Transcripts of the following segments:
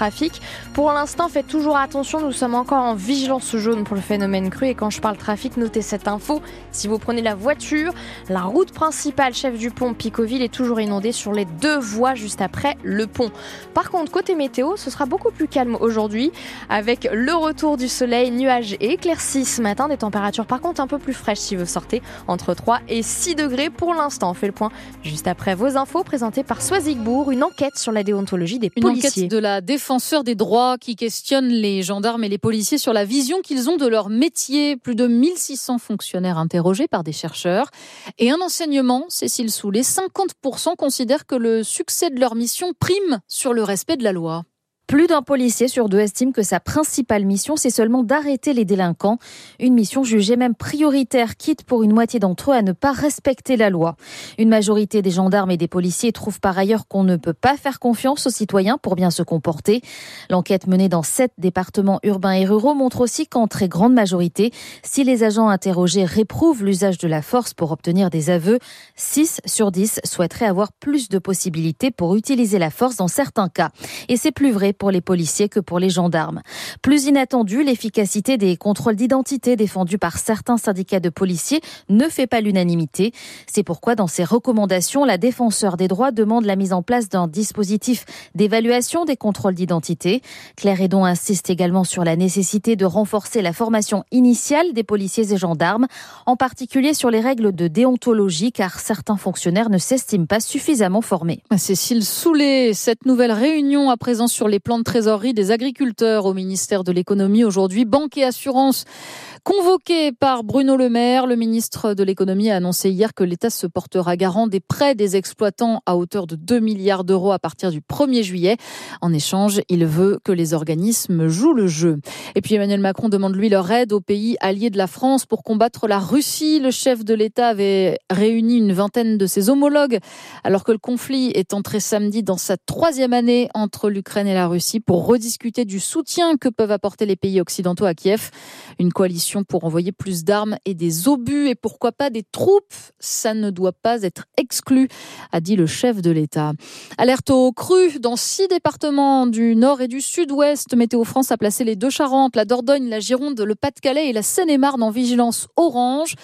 trafic. Pour l'instant, faites toujours attention, nous sommes encore en vigilance jaune pour le phénomène cru. Et quand je parle trafic, notez cette info. Si vous prenez la voiture, la route principale, chef du pont Picoville, est toujours inondée sur les deux voies juste après le pont. Par contre, côté météo, ce sera beaucoup plus calme aujourd'hui avec le retour du soleil, nuages et éclaircies ce matin. Des températures par contre un peu plus fraîches si vous sortez, entre 3 et 6 degrés pour l'instant. On fait le point juste après vos infos présentées par Soisigbourg, une enquête sur la déontologie des une policiers. enquête de la défenseur des droits qui questionne les gendarmes et les policiers sur la vision qu'ils ont de leur métier. Plus de 1600 fonctionnaires interrogés par des chercheurs. Et un enseignement, Cécile Soulet, 50% considèrent que le succès de leur mission prime sur le respect de la loi. Plus d'un policier sur deux estime que sa principale mission, c'est seulement d'arrêter les délinquants. Une mission jugée même prioritaire, quitte pour une moitié d'entre eux à ne pas respecter la loi. Une majorité des gendarmes et des policiers trouvent par ailleurs qu'on ne peut pas faire confiance aux citoyens pour bien se comporter. L'enquête menée dans sept départements urbains et ruraux montre aussi qu'en très grande majorité, si les agents interrogés réprouvent l'usage de la force pour obtenir des aveux, 6 sur 10 souhaiteraient avoir plus de possibilités pour utiliser la force dans certains cas. Et c'est plus vrai pour les policiers que pour les gendarmes. Plus inattendu, l'efficacité des contrôles d'identité défendus par certains syndicats de policiers ne fait pas l'unanimité. C'est pourquoi dans ses recommandations, la défenseur des droits demande la mise en place d'un dispositif d'évaluation des contrôles d'identité. Claire Edon insiste également sur la nécessité de renforcer la formation initiale des policiers et gendarmes, en particulier sur les règles de déontologie, car certains fonctionnaires ne s'estiment pas suffisamment formés. Cécile Soulet, cette nouvelle réunion à présent sur les plans de trésorerie des agriculteurs au ministère de l'économie aujourd'hui, banque et assurance Convoqué par Bruno Le Maire, le ministre de l'économie a annoncé hier que l'État se portera garant des prêts des exploitants à hauteur de 2 milliards d'euros à partir du 1er juillet. En échange, il veut que les organismes jouent le jeu. Et puis Emmanuel Macron demande lui leur aide aux pays alliés de la France pour combattre la Russie. Le chef de l'État avait réuni une vingtaine de ses homologues alors que le conflit est entré samedi dans sa troisième année entre l'Ukraine et la Russie pour rediscuter du soutien que peuvent apporter les pays occidentaux à Kiev. Une coalition pour envoyer plus d'armes et des obus et pourquoi pas des troupes. Ça ne doit pas être exclu, a dit le chef de l'État. Alerte au cru dans six départements du nord et du sud-ouest. Météo France a placé les deux Charentes, la Dordogne, la Gironde, le Pas-de-Calais et la Seine-et-Marne en vigilance orange.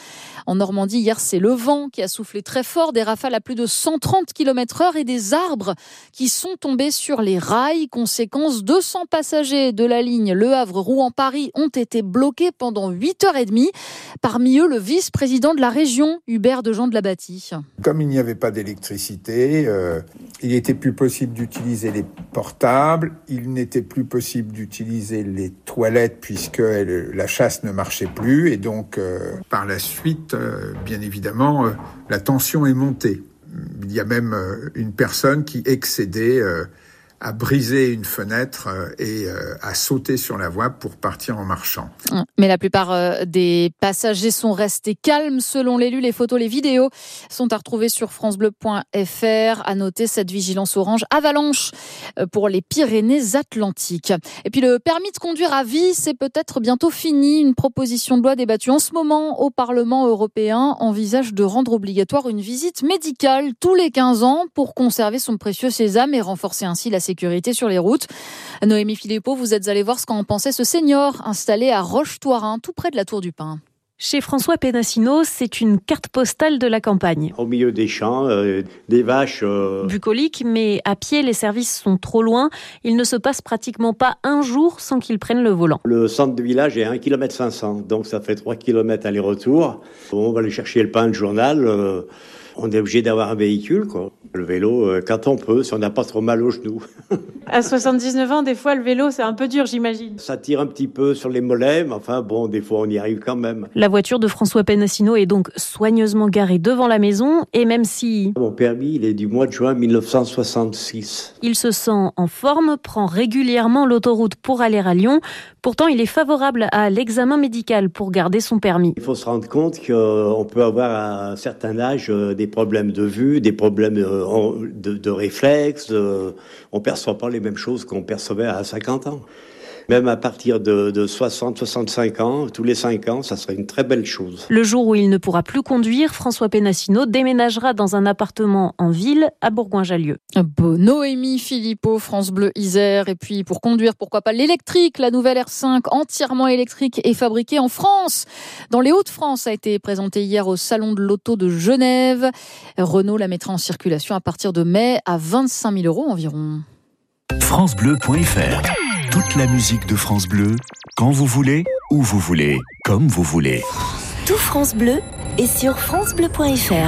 En Normandie, hier, c'est le vent qui a soufflé très fort, des rafales à plus de 130 km heure et des arbres qui sont tombés sur les rails. Conséquence, 200 passagers de la ligne Le Havre-Rouen-Paris ont été bloqués pendant 8h30. Parmi eux, le vice-président de la région, Hubert de Jean de. Comme il n'y avait pas d'électricité, euh, il n'était plus possible d'utiliser les portables, il n'était plus possible d'utiliser les toilettes puisque la chasse ne marchait plus et donc euh, par la suite, euh, bien évidemment, la tension est montée. Il y a même une personne qui excédait à briser une fenêtre euh, et euh, à sauter sur la voie pour partir en marchant. Mais la plupart euh, des passagers sont restés calmes selon l'élu. Les photos, les vidéos sont à retrouver sur francebleu.fr. À noter cette vigilance orange avalanche pour les Pyrénées-Atlantiques. Et puis le permis de conduire à vie, c'est peut-être bientôt fini. Une proposition de loi débattue en ce moment au Parlement européen envisage de rendre obligatoire une visite médicale tous les 15 ans pour conserver son précieux sésame et renforcer ainsi la sécurité sur les routes. Noémie Philippot, vous êtes allée voir ce qu'en pensait ce senior installé à Roche-Toirin, tout près de la Tour du Pin. Chez François Pénassino, c'est une carte postale de la campagne. Au milieu des champs, euh, des vaches. euh, Bucolique, mais à pied, les services sont trop loin. Il ne se passe pratiquement pas un jour sans qu'il prenne le volant. le centre de village est à 1 km 500, donc ça fait 3 km aller-retour. On va aller chercher le pain, le journal. euh, on est obligé d'avoir un véhicule, quoi. Le vélo, euh, quand on peut, si on n'a pas trop mal aux genoux. À 79 ans, des fois, le vélo, c'est un peu dur, j'imagine. Ça tire un petit peu sur les mollets, mais enfin, bon, des fois, on y arrive quand même. La voiture de François Pénassino est donc soigneusement garée devant la maison, et même si Mon permis, il est du mois de juin 1966. il se sent en forme, prend régulièrement l'autoroute pour aller à Lyon, pourtant il est favorable à l'examen médical pour garder son permis. Il faut se rendre compte qu'on peut avoir à un certain âge euh, des problèmes de vue, des problèmes euh, de, réflexes. euh, on ne perçoit pas les mêmes choses qu'on percevait à 50 ans. Même à partir de, de 60, 65 ans, tous les 5 ans, ça serait une très belle chose. Le jour où il ne pourra plus conduire, François Pénassino déménagera dans un appartement en ville à Bourgoin-Jallieu. Bon, Noémie Philippot, France Bleu Isère. Et puis pour conduire, pourquoi pas l'électrique La nouvelle R5 entièrement électrique est fabriquée en France. Dans les Hauts-de-France a été présentée hier au Salon de l'Auto de Genève. Renault la mettra en circulation à partir de mai à 25 000 euros environ. FranceBleu.fr Toute la musique de France Bleu, quand vous voulez, où vous voulez, comme vous voulez. Tout France Bleu est sur FranceBleu.fr.